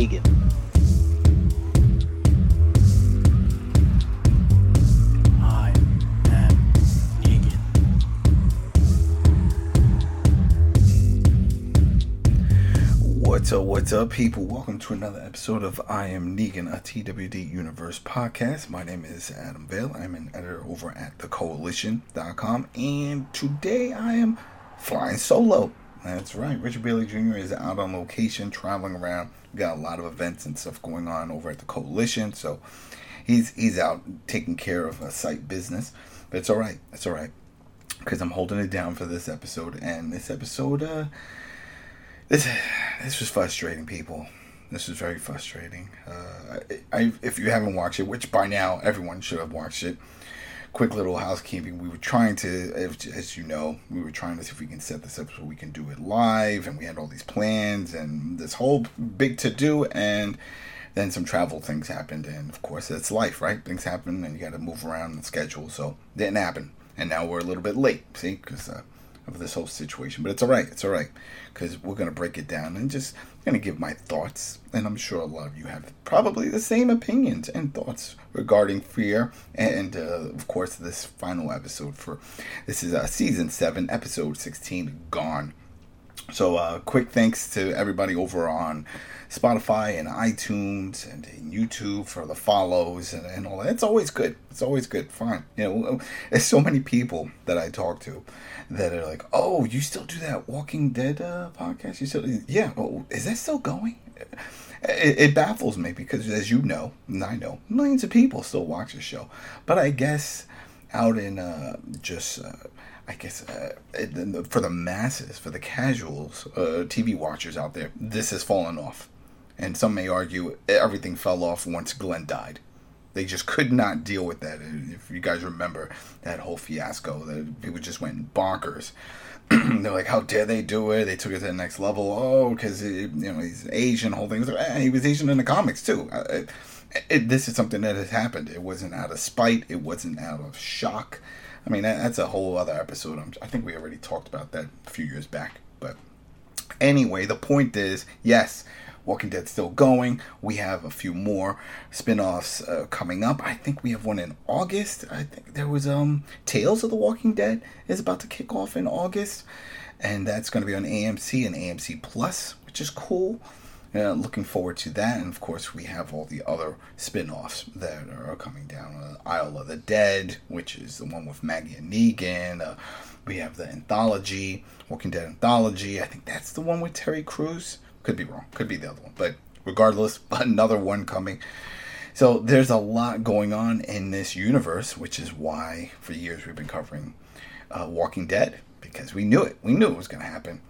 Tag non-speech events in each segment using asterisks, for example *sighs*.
am Negan. I am Negan. What's up, what's up, people? Welcome to another episode of I Am Negan, a TWD Universe podcast. My name is Adam Vale. I'm an editor over at thecoalition.com, and today I am flying solo. That's right, Richard Bailey Jr. is out on location, traveling around. Got a lot of events and stuff going on over at the Coalition, so he's he's out taking care of a site business. But it's all right. It's all right because I'm holding it down for this episode, and this episode, uh, this this was frustrating, people. This was very frustrating. Uh, I, I, if you haven't watched it, which by now everyone should have watched it. Quick little housekeeping. We were trying to, as, you know, we were trying to see if we can set this up so we can do it live, and we had all these plans and this whole big to do, and then some travel things happened, and of course it's life, right? Things happen, and you got to move around the schedule, so didn't happen, and now we're a little bit late. See, because. Uh, of this whole situation. But it's all right. It's all right because we're gonna break it down and just gonna give my thoughts. And I'm sure a lot of you have probably the same opinions and thoughts regarding fear. And uh, of course, this final episode for this is uh, season seven, episode sixteen, gone. So, uh, quick thanks to everybody over on Spotify and iTunes and YouTube for the follows and, and all that. It's always good. It's always good. Fine. You know, there's so many people that I talk to that are like, "Oh, you still do that Walking Dead uh, podcast? You still, yeah? Oh, is that still going?" It, baffles me because, as you know, and I know, millions of people still watch the show. But I guess out in uh, just, uh, I guess, uh, for the masses, for the casuals, uh, TV watchers out there, this has fallen off. And some may argue everything fell off once Glenn died. They just could not deal with that. If you guys remember that whole fiasco, that people just went bonkers. *clears throat* They're like, "How dare they do it?" They took it to the next level. Oh, because you know he's Asian. Whole thing. Eh, he was Asian in the comics too. It, it, this is something that has happened. It wasn't out of spite. It wasn't out of shock. I mean, that, that's a whole other episode. I'm, I think we already talked about that a few years back. But anyway, the point is, yes, Walking Dead still going. We have a few more spin-offs uh, coming up. I think we have one in August. I think there was um Tales of the Walking Dead is about to kick off in August, and that's going to be on AMC and AMC Plus, which is cool. Uh, looking forward to that, and of course we have all the other spin-offs that are coming down. Uh, Isle of the Dead, which is the one with Maggie and Negan. Uh, we have the anthology, Walking Dead anthology. I think that's the one with Terry Crews. Could be wrong. Could be the other one. But regardless, *laughs* another one coming. So there's a lot going on in this universe, which is why for years we've been covering uh, Walking Dead because we knew it. We knew it was going to happen.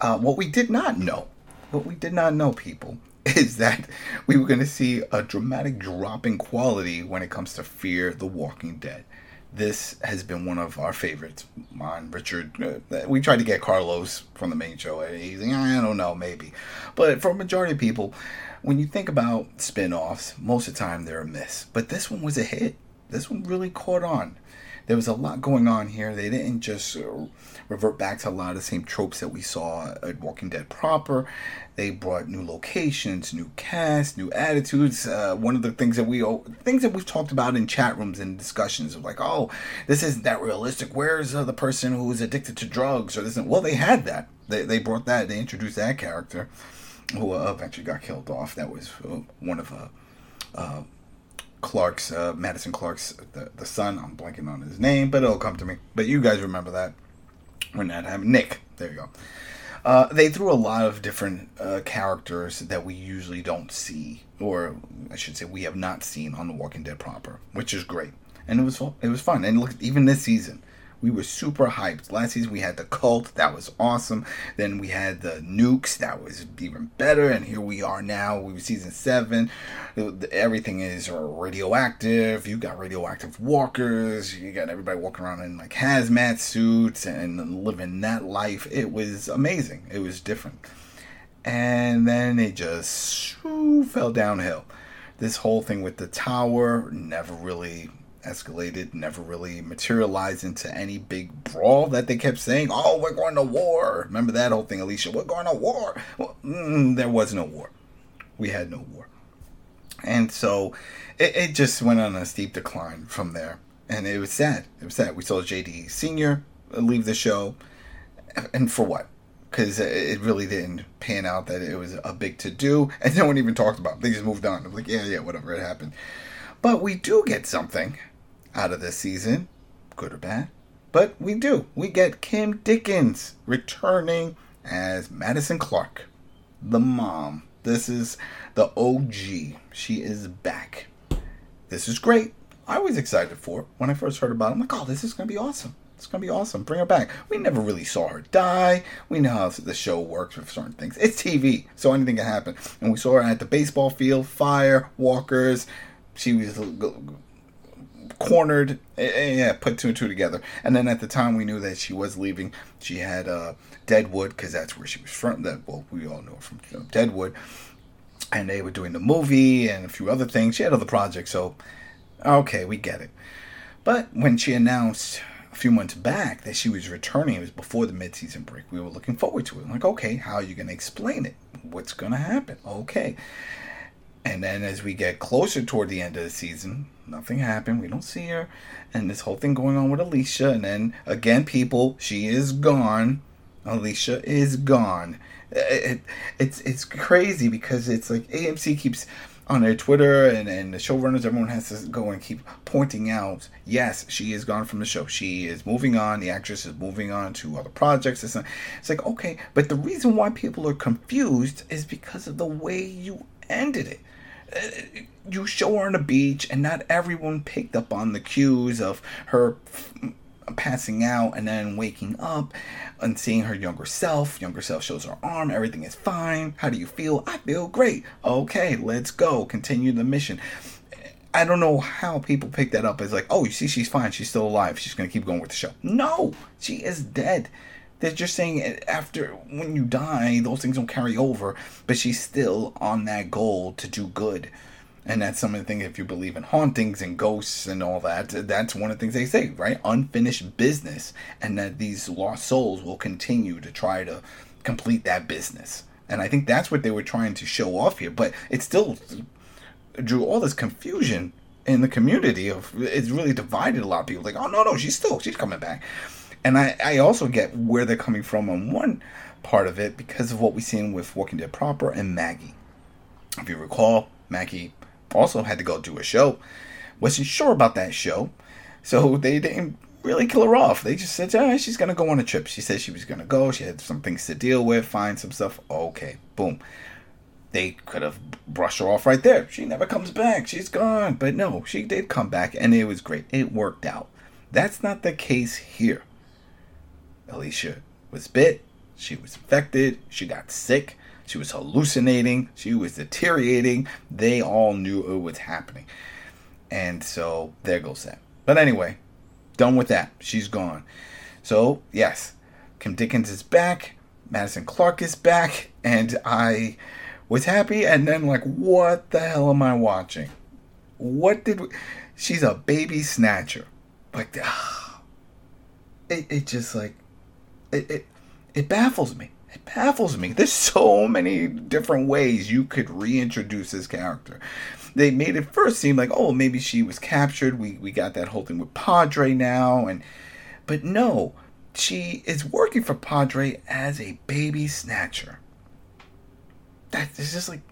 Uh, what we did not know, what we did not know, people, *laughs* is that we were going to see a dramatic drop in quality when it comes to Fear the Walking Dead this has been one of our favorites. Mine, Richard. Uh, we tried to get Carlos from the main show. He's like, I don't know, maybe. But for a majority of people, when you think about spin offs, most of the time they're a miss. But this one was a hit. This one really caught on. There was a lot going on here. They didn't just uh, revert back to a lot of the same tropes that we saw at Walking Dead proper. They brought new locations, new cast, new attitudes. Uh, one of the things that we things that we've talked about in chat rooms and discussions of like, oh, this isn't that realistic. Where's uh, the person who is addicted to drugs or this? Well, they had that. They they brought that. They introduced that character who uh, eventually got killed off. That was uh, one of uh, uh, Clark's uh, Madison Clark's the, the son. I'm blanking on his name, but it'll come to me. But you guys remember that when that happened. Nick, there you go. Uh, they threw a lot of different uh, characters that we usually don't see, or I should say, we have not seen on The Walking Dead proper, which is great, and it was it was fun. And look, even this season, we were super hyped. Last season we had the cult, that was awesome. Then we had the nukes, that was even better. And here we are now. We were season seven. Everything is radioactive. You got radioactive walkers. You got everybody walking around in like hazmat suits and living that life. It was amazing. It was different. And then it just fell downhill. This whole thing with the tower never really escalated, never really materialized into any big brawl that they kept saying, oh, we're going to war. Remember that whole thing, Alicia? We're going to war. Well, mm, there was no war. We had no war. And so it, it just went on a steep decline from there. And it was sad. It was sad. We saw JD Sr. leave the show. And for what? Because it really didn't pan out that it was a big to do. And no one even talked about it. They just moved on. I'm like, yeah, yeah, whatever, it happened. But we do get something out of this season, good or bad. But we do. We get Kim Dickens returning as Madison Clark, the mom. This is the OG. She is back. This is great. I was excited for it when I first heard about it. I'm like, oh, this is going to be awesome. It's going to be awesome. Bring her back. We never really saw her die. We know how the show works with certain things. It's TV, so anything can happen. And we saw her at the baseball field, fire, walkers. She was cornered. Eh, eh, yeah, put two and two together. And then at the time we knew that she was leaving, she had uh, Deadwood because that's where she was from. That well, we all know from you know, Deadwood. And they were doing the movie and a few other things. She had other projects, so okay, we get it. But when she announced a few months back that she was returning, it was before the midseason break. We were looking forward to it. I'm like, okay, how are you going to explain it? What's going to happen? Okay. And then as we get closer toward the end of the season, nothing happened. We don't see her. And this whole thing going on with Alicia. And then again, people, she is gone. Alicia is gone. It, it, it's it's crazy because it's like AMC keeps on their Twitter and, and the showrunners, everyone has to go and keep pointing out, yes, she is gone from the show. She is moving on. The actress is moving on to other projects. It's, it's like, okay, but the reason why people are confused is because of the way you ended it you show her on the beach, and not everyone picked up on the cues of her passing out and then waking up and seeing her younger self. Younger self shows her arm, everything is fine. How do you feel? I feel great. Okay, let's go. Continue the mission. I don't know how people pick that up as like, oh, you see, she's fine. She's still alive. She's going to keep going with the show. No, she is dead. They're just saying eh, after when you die, those things don't carry over, but she's still on that goal to do good. And that's some of the things, if you believe in hauntings and ghosts and all that, that's one of the things they say, right? Unfinished business. And that these lost souls will continue to try to complete that business. And I think that's what they were trying to show off here. But it still drew all this confusion in the community of it's really divided a lot of people like oh no no she's still she's coming back and I, I also get where they're coming from on one part of it because of what we've seen with Walking Dead proper and Maggie. If you recall, Maggie also had to go do a show. Wasn't sure about that show, so they didn't really kill her off. They just said, yeah, she's gonna go on a trip. She said she was gonna go. She had some things to deal with, find some stuff. Okay, boom. They could have brushed her off right there. She never comes back. She's gone. But no, she did come back, and it was great. It worked out. That's not the case here. Alicia was bit, she was infected, she got sick, she was hallucinating, she was deteriorating. They all knew it was happening. And so there goes that. But anyway, done with that. She's gone. So, yes, Kim Dickens is back, Madison Clark is back, and I was happy. And then, like, what the hell am I watching? What did we... She's a baby snatcher. Like, *sighs* it, it just like it, it, it baffles me. It baffles me. There's so many different ways you could reintroduce this character. They made it first seem like, oh, maybe she was captured. We we got that whole thing with Padre now, and but no, she is working for Padre as a baby snatcher. That is just like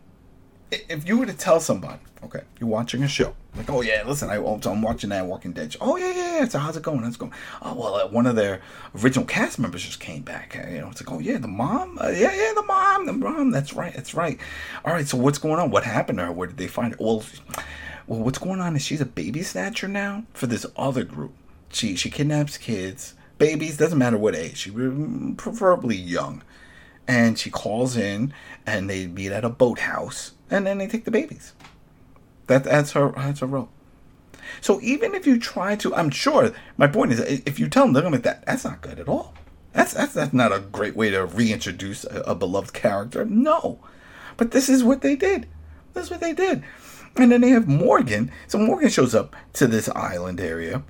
if you were to tell somebody, okay, you're watching a show, like, oh yeah, listen, I, I'm watching that Walking Dead show. Oh yeah, yeah, yeah. So how's it going? How's it going? Oh well, uh, one of their original cast members just came back. You know, it's like, oh yeah, the mom. Uh, yeah, yeah, the mom, the mom. That's right, that's right. All right, so what's going on? What happened to her? Where did they find her? Well, well, what's going on is she's a baby snatcher now for this other group. She she kidnaps kids, babies. Doesn't matter what age. She preferably young, and she calls in, and they meet at a boathouse, and then they take the babies that that's her that's her role. So even if you try to, I'm sure my point is, if you tell them they're gonna make that, that's not good at all. That's that's that's not a great way to reintroduce a, a beloved character. No, but this is what they did. This is what they did. And then they have Morgan. So Morgan shows up to this island area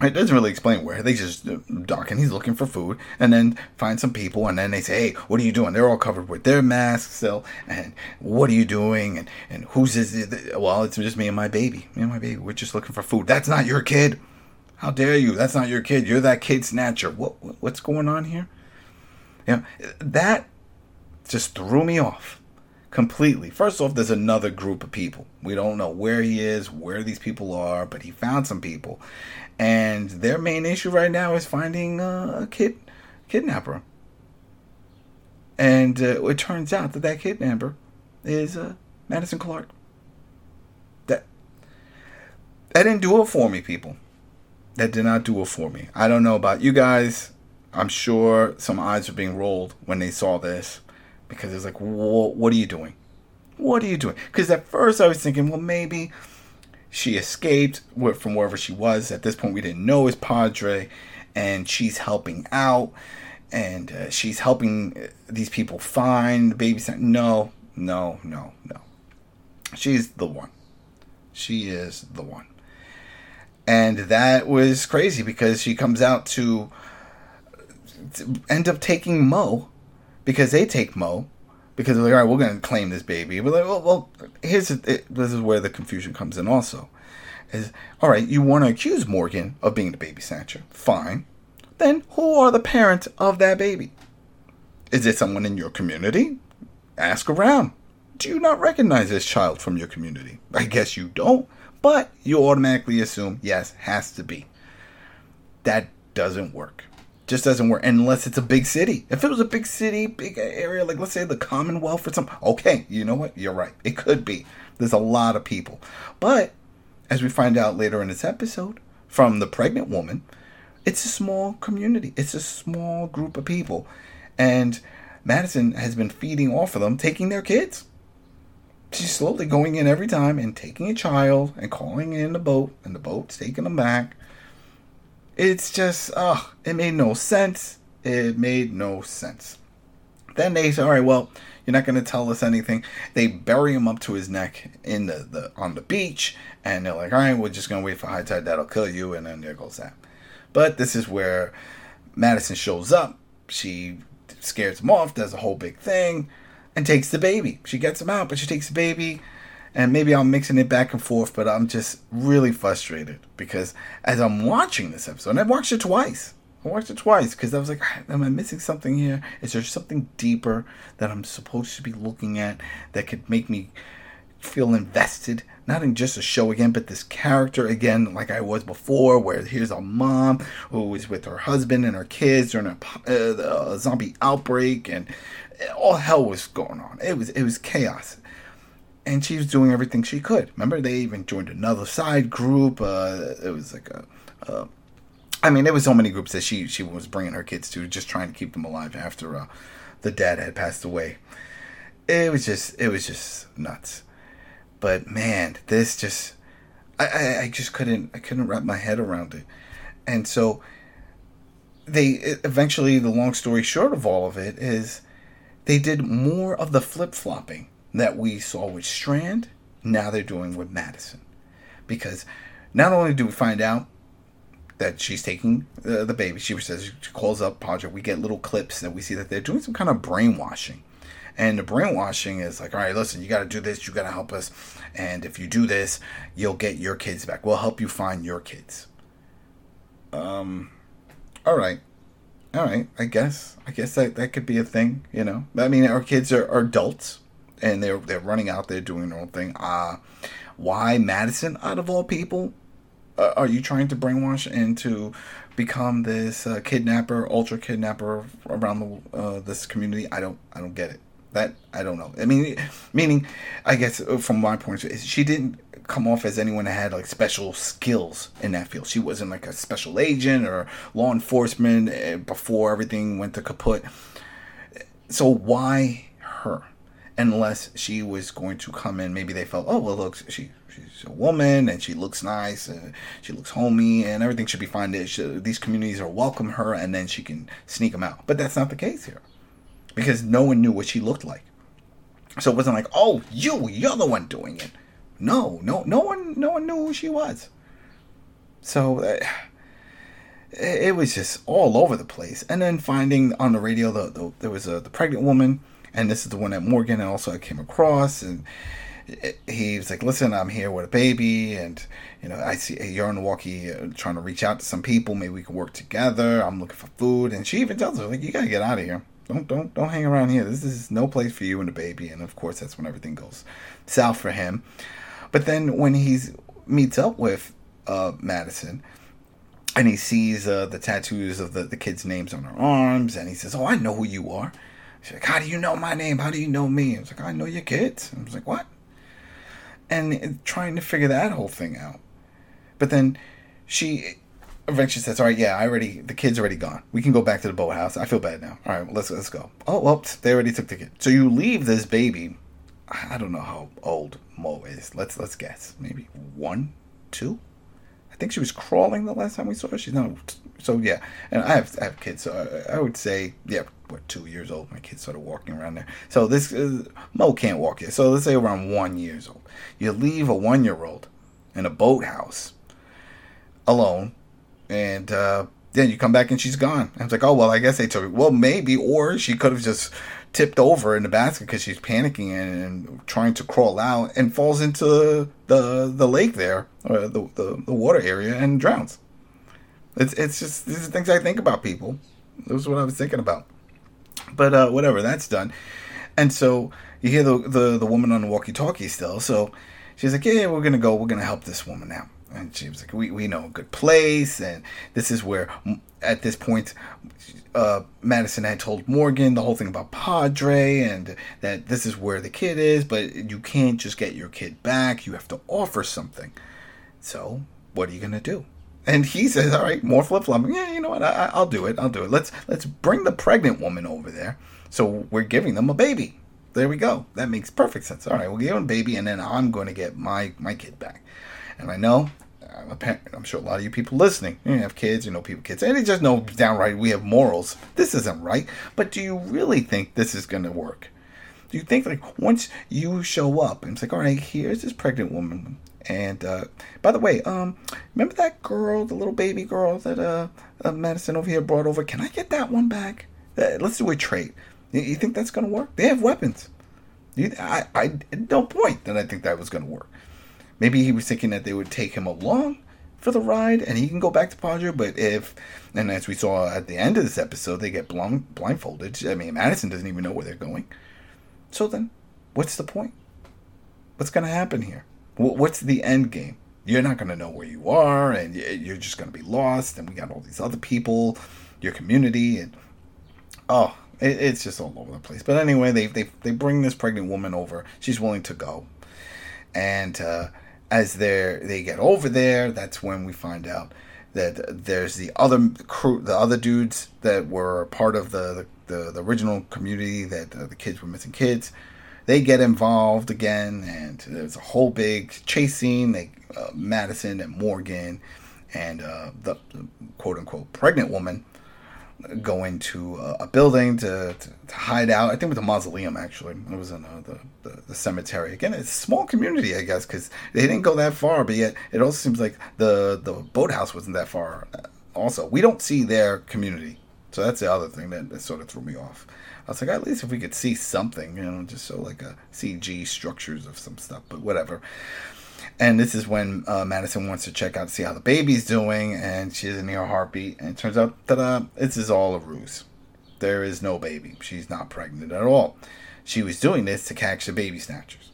It doesn't really explain where. They just uh, dock and he's looking for food and then find some people and then they say, Hey, what are you doing? They're all covered with their masks still. And what are you doing? And, and who's this? Well, it's just me and my baby. Me and my baby. We're just looking for food. That's not your kid. How dare you? That's not your kid. You're that kid snatcher. What, what's going on here? Yeah, that just threw me off completely. First off, there's another group of people. We don't know where he is, where these people are, but he found some people. And their main issue right now is finding uh, a kid kidnapper. And uh, it turns out that that kidnapper is uh, Madison Clark. That that didn't do it for me, people. That did not do it for me. I don't know about you guys. I'm sure some eyes are being rolled when they saw this because it's like, what are you doing? What are you doing? Because at first I was thinking, well, maybe she escaped from wherever she was. At this point, we didn't know was Padre, and she's helping out, and uh, she's helping uh, these people find the baby. No, no, no, no. She's the one. She is the one. And that was crazy because she comes out to end up taking Mo because they take Mo because they're like, all right, we're going to claim this baby. But like, well, well here's it, this is where the confusion comes in. Also, is all right, you want to accuse Morgan of being the baby snatcher, fine. Then who are the parents of that baby? Is it someone in your community? Ask around. Do you not recognize this child from your community? I guess you don't, but you automatically assume yes, has to be. That doesn't work just doesn't work unless it's a big city. If it was a big city, big area, like let's say the Commonwealth or something, okay, you know what? You're right. It could be. There's a lot of people. But as we find out later in this episode from the pregnant woman, it's a small community. It's a small group of people. And Madison has been feeding off of them, taking their kids. She's slowly going in every time and taking a child and calling in the boat, and the boat's taking them back it's just, oh, it made no sense. It made no sense. Then they say, all right, well, you're not going to tell us anything. They bury him up to his neck in the, the on the beach, and they're like, all right, we're just going to wait for high tide. That'll kill you, and then there goes that. But this is where Madison shows up. She scares him off, does a whole big thing, and takes the baby. She gets him out, but she takes the baby and maybe I'm mixing it back and forth, but I'm just really frustrated because as I'm watching this episode, and I watched it twice. I watched it twice because I was like, am I missing something here? Is there something deeper that I'm supposed to be looking at that could make me feel invested? Not in just a show again, but this character again, like I was before, where here's a mom who is with her husband and her kids during a, uh, a zombie outbreak, and all hell was going on. It was it was chaos and she was doing everything she could. Remember, they even joined another side group. Uh, it was like a, uh, I mean, there was so many groups that she she was bringing her kids to, just trying to keep them alive after uh, the dad had passed away. It was just, it was just nuts. But man, this just, I, I, I just couldn't, I couldn't wrap my head around it, and so they eventually, the long story short of all of it is, they did more of the flip flopping that we saw with Strand, now they're doing with Madison. Because not only do we find out that she's taking uh, the baby, she says she calls up Padre. We get little clips that we see that they're doing some kind of brainwashing. And the brainwashing is like, all right, listen, you got to do this, you got to help us. And if you do this, you'll get your kids back. We'll help you find your kids. Um, all right. All right, I guess. I guess that, that could be a thing, you know. I mean, our kids are, are adults and they're they're running out there doing their own thing. Uh why Madison out of all people? Uh, are you trying to brainwash and to become this uh, kidnapper, ultra kidnapper around the uh, this community? I don't I don't get it. That I don't know. I mean, meaning, I guess uh, from my point of view, she didn't come off as anyone that had like special skills in that field. She wasn't like a special agent or law enforcement uh, before everything went to kaput. So why her? Unless she was going to come in. Maybe they felt, oh well, look, she she's a woman and she looks nice and she looks homey and everything should be fine. These communities are welcome her and then she can sneak them out. But that's not the case here because no one knew what she looked like. So it wasn't like, oh, you, you're the one doing it. No, no, no one, no one knew who she was. So uh, it, it was just all over the place. And then finding on the radio the, the there was a the pregnant woman, and this is the one that Morgan and also I came across, and he was like, "Listen, I'm here with a baby, and you know, I see you're on the walkie uh, trying to reach out to some people. Maybe we can work together. I'm looking for food." And she even tells her, "Like, you gotta get out of here. Don't don't don't hang around here. This is no place for you and the baby." And of course, that's when everything goes south for him. But then when he's meets up with uh, Madison, and he sees uh, the tattoos of the, the kids' names on her arms, and he says, "Oh, I know who you are." She's like, "How do you know my name? How do you know me?" I was like, "I know your kids." I was like, "What?" And trying to figure that whole thing out, but then she eventually says, "All right, yeah, I already the kid's already gone. We can go back to the boathouse. I feel bad now. All right, let's let's go." Oh, well, they already took the kid. So you leave this baby. I don't know how old Mo is. Let's let's guess. Maybe one, two. I think she was crawling the last time we saw her. She's not. So yeah, and I have I have kids, so I, I would say yeah, what two years old? My kids started walking around there. So this uh, Mo can't walk yet. So let's say around one years old. You leave a one year old in a boathouse alone, and uh, then you come back and she's gone. I was like, oh well, I guess they took her. Well, maybe, or she could have just tipped over in the basket because she's panicking and, and trying to crawl out and falls into the the lake there, or the, the the water area, and drowns. It's it's just these are things I think about people. This is what I was thinking about. But uh, whatever, that's done. And so you hear the, the the woman on the walkie-talkie still. So she's like, "Yeah, we're gonna go. We're gonna help this woman out." And she was like, "We we know a good place, and this is where at this point." Uh, Madison had told Morgan the whole thing about Padre and that this is where the kid is, but you can't just get your kid back. You have to offer something. So, what are you gonna do? And he says, "All right, more flip flopping. Yeah, you know what? I, I'll do it. I'll do it. Let's let's bring the pregnant woman over there. So we're giving them a baby. There we go. That makes perfect sense. All right, we'll give them a baby, and then I'm going to get my my kid back. And I know." Uh, I'm a parent. I'm sure a lot of you people listening, you have kids, you know people kids, and they just know downright we have morals. This isn't right. But do you really think this is going to work? Do you think like once you show up and it's like, all right, here's this pregnant woman, and uh, by the way, um, remember that girl, the little baby girl that uh, uh Madison over here brought over? Can I get that one back? Uh, let's do a trade. You, you think that's gonna work? They have weapons. You, I, I, no point that I think that was gonna work. Maybe he was thinking that they would take him along for the ride and he can go back to Padre. But if, and as we saw at the end of this episode, they get blind, blindfolded. I mean, Madison doesn't even know where they're going. So then, what's the point? What's going to happen here? What's the end game? You're not going to know where you are, and you're just going to be lost. And we got all these other people, your community, and oh, it's just all over the place. But anyway, they they they bring this pregnant woman over. She's willing to go, and uh, as they they get over there, that's when we find out that there's the other crew, the other dudes that were part of the the, the original community that uh, the kids were missing kids. They get involved again, and there's a whole big chase scene. They uh, Madison and Morgan and uh, the quote unquote pregnant woman go into a building to, to, to, hide out. I think it was a mausoleum actually. It was in uh, the, the, the cemetery. Again, it's a small community, I guess, because they didn't go that far. But yet, it also seems like the the boathouse wasn't that far. Also, we don't see their community, so that's the other thing that, that sort of threw me off. I was like, at least if we could see something, you know, just so like a CG structures of some stuff, but whatever. And this is when uh, Madison wants to check out to see how the baby's doing, and she doesn't hear a heartbeat. And it turns out that uh, this is all a ruse. There is no baby. She's not pregnant at all. She was doing this to catch the baby snatchers.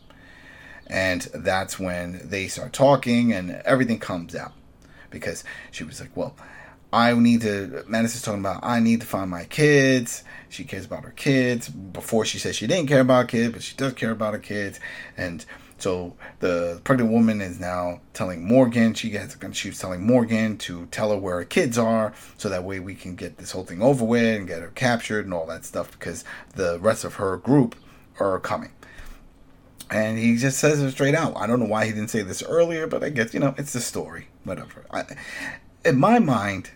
And that's when they start talking, and everything comes out. Because she was like, well, I need to. Madison's talking about I need to find my kids. She cares about her kids. Before she said she didn't care about kids, but she does care about her kids. And so the pregnant woman is now telling Morgan. She gets. She's telling Morgan to tell her where her kids are, so that way we can get this whole thing over with and get her captured and all that stuff. Because the rest of her group are coming. And he just says it straight out. I don't know why he didn't say this earlier, but I guess you know it's the story. Whatever. I, in my mind,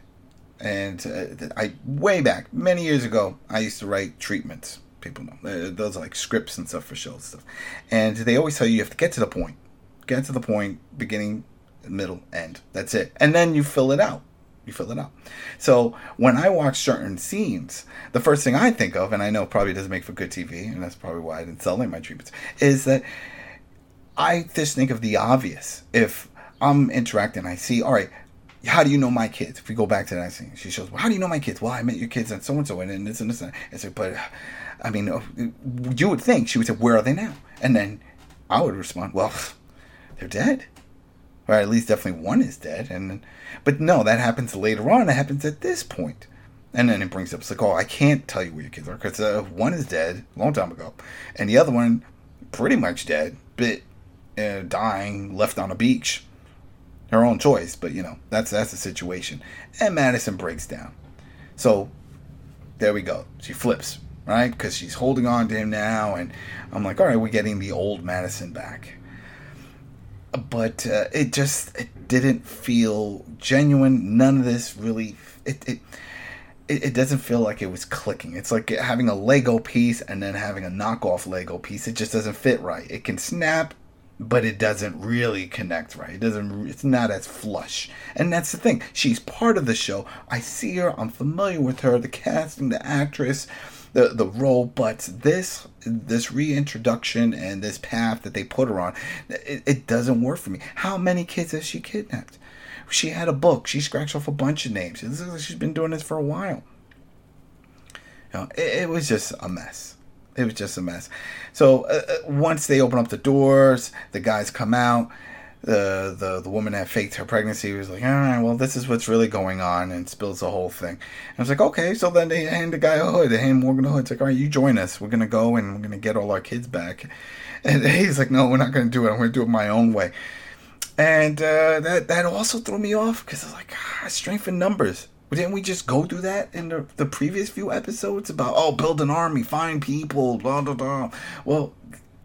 and uh, I way back many years ago, I used to write treatments. People know those are like scripts and stuff for shows and stuff, and they always tell you you have to get to the point, get to the point, beginning, middle, end. That's it, and then you fill it out. You fill it out. So when I watch certain scenes, the first thing I think of, and I know probably doesn't make for good TV, and that's probably why I didn't sell any of my treatments, is that I just think of the obvious. If I'm interacting, I see, all right, how do you know my kids? If we go back to that scene, she shows, well, how do you know my kids? Well, I met your kids and so and so, and this and this. And I said, but I mean, uh, you would think she would say, where are they now? And then I would respond, well, they're dead. Or at least definitely one is dead. And but no, that happens later on. It happens at this point. And then it brings up, it's like, oh, I can't tell you where your kids are because uh, one is dead a long time ago, and the other one pretty much dead, but uh, dying, left on a beach. Her own choice, but you know that's that's the situation. And Madison breaks down. So there we go. She flips right because she's holding on to him now, and I'm like, all right, we're getting the old Madison back. But uh, it just it didn't feel genuine. None of this really it, it it, it doesn't feel like it was clicking. It's like having a Lego piece and then having a knockoff Lego piece. It just doesn't fit right. It can snap, but it doesn't really connect right. It doesn't. It's not as flush, and that's the thing. She's part of the show. I see her. I'm familiar with her. The casting, the actress, the the role. But this this reintroduction and this path that they put her on, it, it doesn't work for me. How many kids has she kidnapped? She had a book. She scratched off a bunch of names. She's been doing this for a while. You know, it, it was just a mess. It was just a mess. So uh, once they open up the doors, the guys come out. The, the the woman that faked her pregnancy was like, all right, well, this is what's really going on, and spills the whole thing. And I was like, okay, so then they hand the guy a hood, they hand Morgan a hood. It's like, all right, you join us. We're gonna go and we're gonna get all our kids back. *laughs* And he's like, no, we're not gonna do it. I'm gonna do it my own way. And uh, that that also threw me off because I was like, ah, strength in numbers. Didn't we just go through that in the, the previous few episodes about oh build an army, find people, blah blah blah. Well,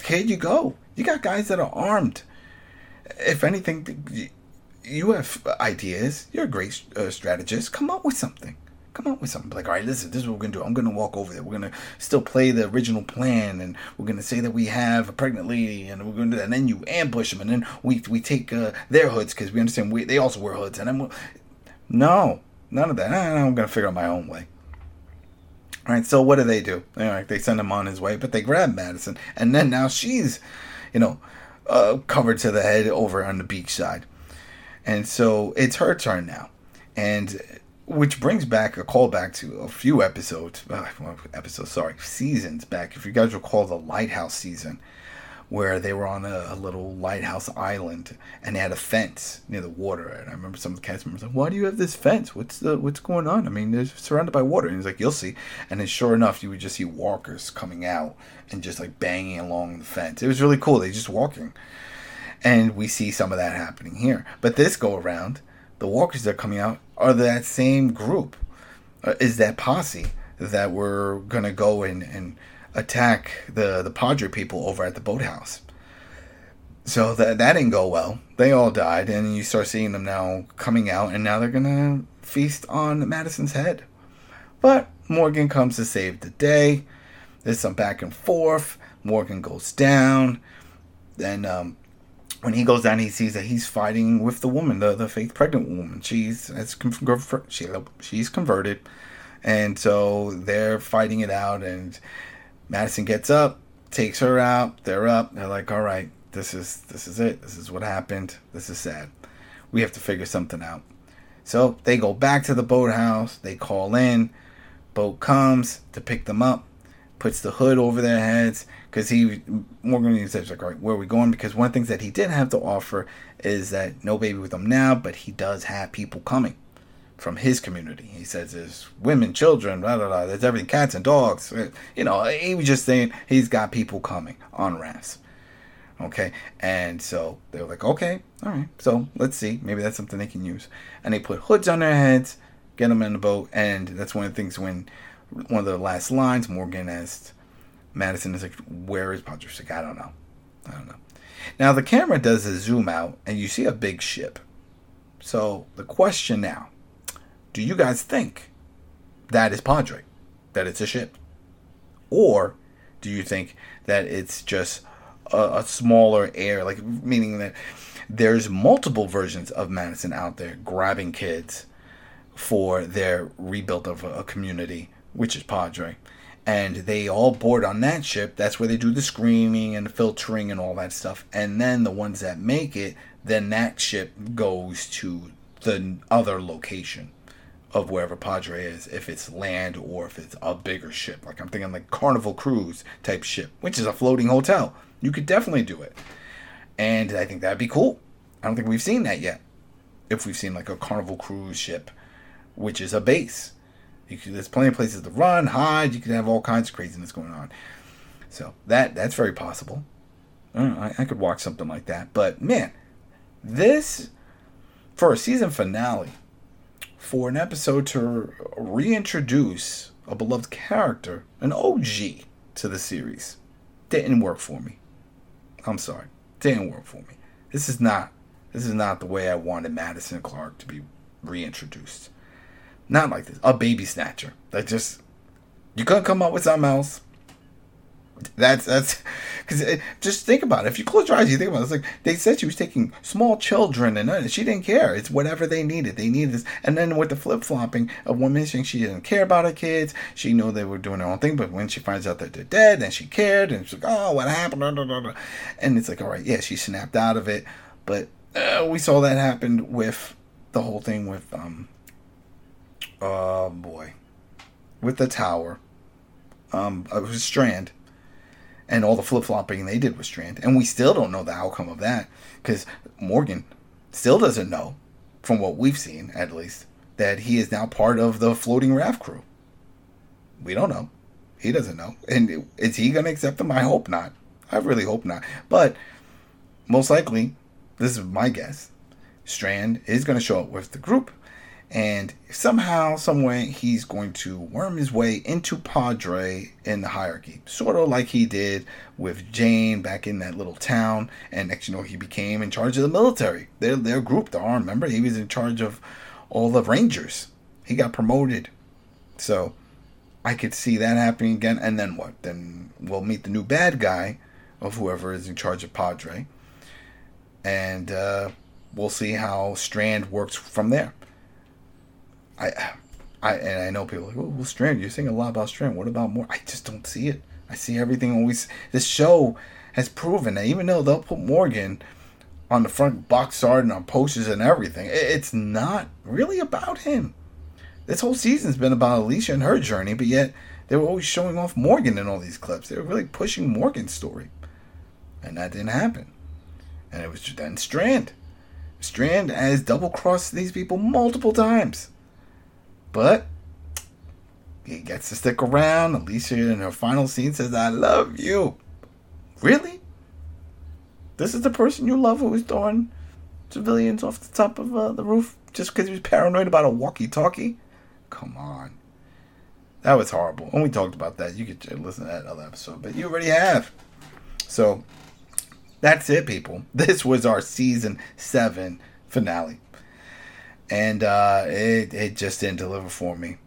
here you go. You got guys that are armed. If anything, you have ideas. You're a great uh, strategist. Come up with something. Come up with something. Like, all right, listen, this is what we're gonna do. I'm gonna walk over there. We're gonna still play the original plan, and we're gonna say that we have a pregnant lady, and we're gonna, do that. and then you ambush them, and then we we take uh, their hoods because we understand we, they also wear hoods, and then we'll, no, None of that. I'm going to figure out my own way. All right, so what do they do? They send him on his way, but they grab Madison, and then now she's, you know, uh, covered to the head over on the beach side, and so it's her turn now, and which brings back a callback to a few episodes, uh, episodes, sorry, seasons back. If you guys recall the Lighthouse season, where they were on a, a, little lighthouse island and they had a fence near the water. And I remember some of the cast members like, "Why do you have this fence? What's the what's going on? I mean, they're surrounded by water." And he's like, "You'll see." And then, sure enough, you would just see walkers coming out and just like banging along the fence. It was really cool. They just walking, and we see some of that happening here. But this go around, the walkers that are coming out are that same group. Uh, is that posse that we're gonna go and and attack the the Padre people over at the boathouse. So that that didn't go well. They all died, and you start seeing them now coming out, and now they're gonna feast on Madison's head. But Morgan comes to save the day. There's some back and forth. Morgan goes down. Then um, when he goes down, he sees that he's fighting with the woman, the, the fake pregnant woman. She's has she, she's converted, and so they're fighting it out. And Madison gets up, takes her out. They're up. They're like, all right, this is this is it. This is what happened. This is sad. We have to figure something out. So they go back to the boathouse. They call in. Boat comes to pick them up. Puts the hood over their heads because he Morgan says like, all right, where are we going? Because one of the things that he did have to offer is that no baby with them now, but he does have people coming from his community. He says there's women, children, blah, blah, blah. There's everything, cats and dogs. Uh, you know, he was just saying he's got people coming on rafts. Okay. And so they were like, okay, all right. So let's see. Maybe that's something they can use. And they put hoods on their heads, get them in the boat. And that's one of the things when one of the last lines, Morgan asked Madison, is like, where is? Like, I don't know. I don't know. Now the camera does a zoom out and you see a big ship. So the question now do you guys think that is Padre? That it's a ship? Or do you think that it's just a, a smaller air, like meaning that there's multiple versions of Madison out there grabbing kids for their rebuild of a, a community, which is Padre. And they all board on that ship. That's where they do the screening and the filtering and all that stuff. And then the ones that make it, then that ship goes to the other location of wherever Padre is, if it's land or if it's a bigger ship. Like I'm thinking like Carnival Cruise type ship, which is a floating hotel. You could definitely do it. And I think that'd be cool. I don't think we've seen that yet. If we've seen like a Carnival Cruise ship, which is a base. You could, there's plenty of places to run, hide. You could have all kinds of craziness going on. So that that's very possible. I, know, I, I could watch something like that. But man, this for a season finale, for an episode to reintroduce a beloved character, an OG to the series, didn't work for me. I'm sorry, didn't work for me. This is not this is not the way I wanted Madison Clark to be reintroduced. Not like this. A baby snatcher. That just you couldn't come up with something else. That's that's because just think about it. If you close your eyes, you think about it. It's like they said she was taking small children, and uh, she didn't care. It's whatever they needed. They needed this, and then with the flip flopping of women saying she didn't care about her kids, she knew they were doing their own thing. But when she finds out that they're dead, then she cared, and she's like, "Oh, what happened?" And it's like, all right, yeah, she snapped out of it, but uh, we saw that happen with the whole thing with um, oh boy, with the tower, um, it Strand and all the flip flopping they did with Strand. And we still don't know the outcome of that because Morgan still doesn't know, from what we've seen at least, that he is now part of the floating raft crew. We don't know. He doesn't know. And is he going to accept them? I hope not. I really hope not. But most likely, this is my guess, Strand is going to show up with the group and somehow, someway, he's going to worm his way into Padre in the hierarchy, sort of like he did with Jane back in that little town. And next, you know, he became in charge of the military. Their their group, the arm. Remember, he was in charge of all the Rangers. He got promoted, so I could see that happening again. And then what? Then we'll meet the new bad guy of whoever is in charge of Padre, and uh, we'll see how Strand works from there. I, I and I know people like, oh, well, Strand, you're saying a lot about Strand. What about more? I just don't see it. I see everything always. This show has proven that even though they'll put Morgan on the front box art and on posters and everything, it's not really about him. This whole season's been about Alicia and her journey, but yet they were always showing off Morgan in all these clips. They were really pushing Morgan's story, and that didn't happen. And it was then Strand. Strand has double crossed these people multiple times. But he gets to stick around. Alicia in her final scene says, I love you. Really? This is the person you love who was throwing civilians off the top of uh, the roof just because he was paranoid about a walkie talkie? Come on. That was horrible. And we talked about that. You could listen to that other episode, but you already have. So that's it, people. *laughs* This was our season seven finale and uh, it it just didn't deliver for me.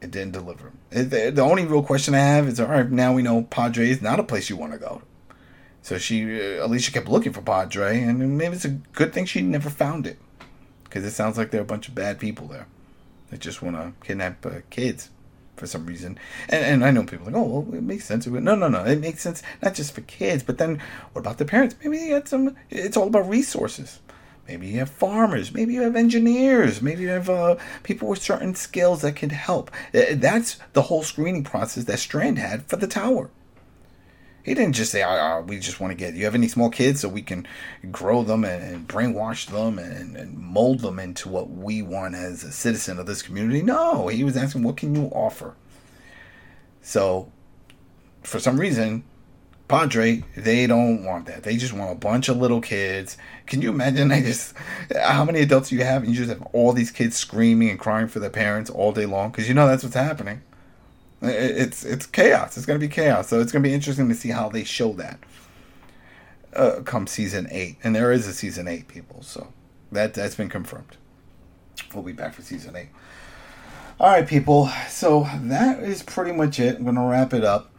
It didn't deliver. It, the only real question I have is: All right, now we know Padre is not a place you want to go. So she, uh, Alicia, kept looking for Padre, and maybe it's a good thing she never found it, because it sounds like there are a bunch of bad people there that just want to kidnap uh, kids for some reason. And, and I know people like, oh, well, it makes sense. No, no, no. It makes sense not just for kids, but then what about the parents? Maybe they had some. It's all about resources. Maybe you have farmers. Maybe you have engineers. Maybe you have uh, people with certain skills that can help. Uh, that's the whole screening process that Strand had for the tower. He didn't just say, oh, we just want to get, you have any small kids so we can grow them and, and brainwash them and, and, mold them into what we want as a citizen of this community? No, he was asking, what can you offer? So, for some reason, Padre, they don't want that. They just want a bunch of little kids. Can you imagine? *laughs* I just how many adults you have, and you just have all these kids screaming and crying for their parents all day long because you know that's what's happening. It's it's chaos. It's going to be chaos. So it's going to be interesting to see how they show that uh, come season eight, and there is a season eight, people. So that that's been confirmed. We'll be back for season eight. All right, people. So that is pretty much it. I'm going to wrap it up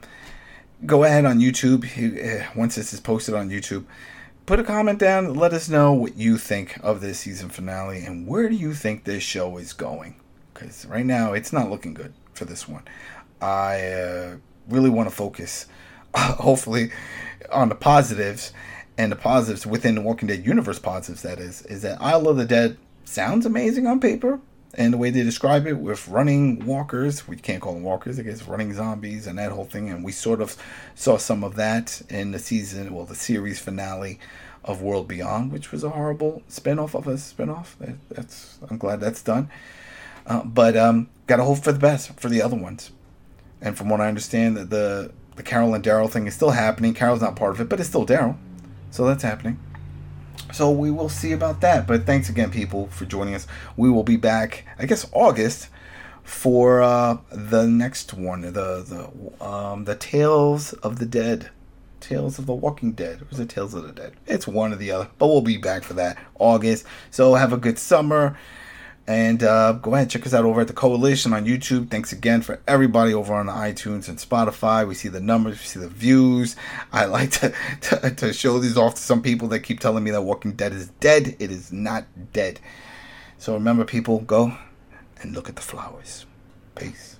go ahead on YouTube eh, once this is posted on YouTube. Put a comment down. Let us know what you think of this season finale and where do you think this show is going. because right now it's not looking good for this one. I uh, really want to focus, *laughs* hopefully, on the positives and the positives within the Walking Dead universe. Positives that is is that Isle of the Dead sounds amazing on paper, and the way they describe it with running walkers, we can't call them walkers, I guess running zombies and that whole thing. And we sort of saw some of that in the season, well, the series finale of World Beyond, which was a horrible spinoff of a spinoff. That, that's I'm glad that's done. Uh, but um, gotta hope for the best for the other ones. And from what I understand, the the Carol and Daryl thing is still happening. Carol's not part of it, but it's still Daryl, so that's happening. So we will see about that. But thanks again, people, for joining us. We will be back, I guess, August for uh, the next one, the the um, the Tales of the Dead. Tales of the Walking Dead. Is it Tales of the Dead? It's one or the other. But we'll be back for that August. So have a good summer. And uh, go ahead, and check us out over at the Coalition on YouTube. Thanks again for everybody over on iTunes and Spotify. We see the numbers, we see the views. I *laughs* like to, to, to show these off to some people that keep telling me that Walking Dead is dead. It is not dead. So remember, people, go and look at the flowers. Peace.